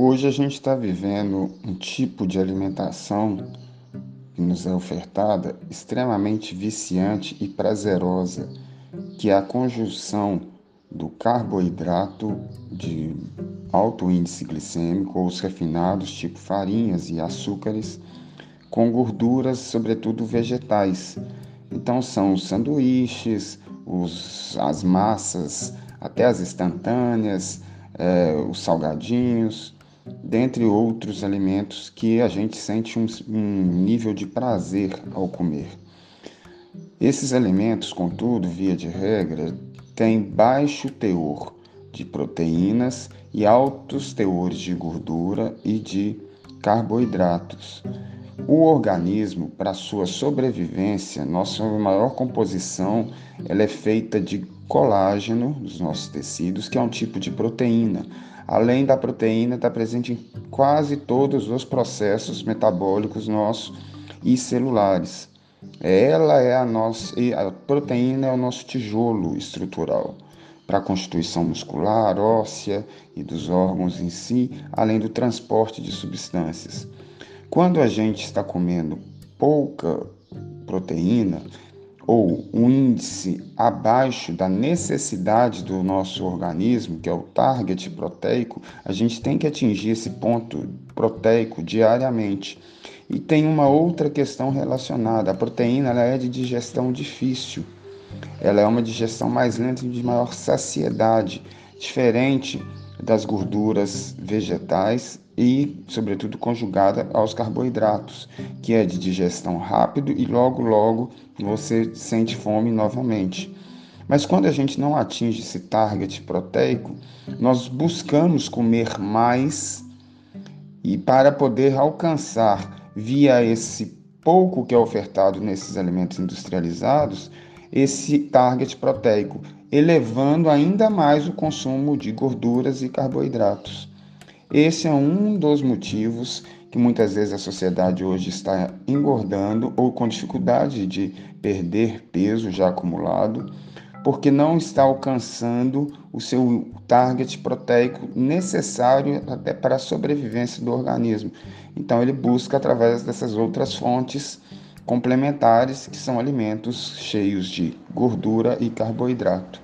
Hoje a gente está vivendo um tipo de alimentação que nos é ofertada extremamente viciante e prazerosa, que é a conjunção do carboidrato de alto índice glicêmico ou os refinados, tipo farinhas e açúcares, com gorduras, sobretudo vegetais. Então são os sanduíches, os, as massas, até as instantâneas, é, os salgadinhos, dentre outros alimentos que a gente sente um, um nível de prazer ao comer. Esses alimentos, contudo, via de regra, têm baixo teor de proteínas e altos teores de gordura e de carboidratos. O organismo, para sua sobrevivência, nossa maior composição, ela é feita de colágeno dos nossos tecidos, que é um tipo de proteína. Além da proteína, está presente em quase todos os processos metabólicos nossos e celulares. Ela é a nossa, a proteína é o nosso tijolo estrutural para a constituição muscular, óssea e dos órgãos em si, além do transporte de substâncias. Quando a gente está comendo pouca proteína ou um índice abaixo da necessidade do nosso organismo, que é o target proteico, a gente tem que atingir esse ponto proteico diariamente. E tem uma outra questão relacionada. A proteína ela é de digestão difícil. Ela é uma digestão mais lenta e de maior saciedade, diferente das gorduras vegetais e, sobretudo, conjugada aos carboidratos, que é de digestão rápido e logo logo você sente fome novamente. Mas quando a gente não atinge esse target proteico, nós buscamos comer mais e para poder alcançar via esse pouco que é ofertado nesses alimentos industrializados, esse target proteico, elevando ainda mais o consumo de gorduras e carboidratos. Esse é um dos motivos que muitas vezes a sociedade hoje está engordando ou com dificuldade de perder peso já acumulado, porque não está alcançando o seu target proteico necessário até para a sobrevivência do organismo. Então ele busca através dessas outras fontes complementares, que são alimentos cheios de gordura e carboidrato.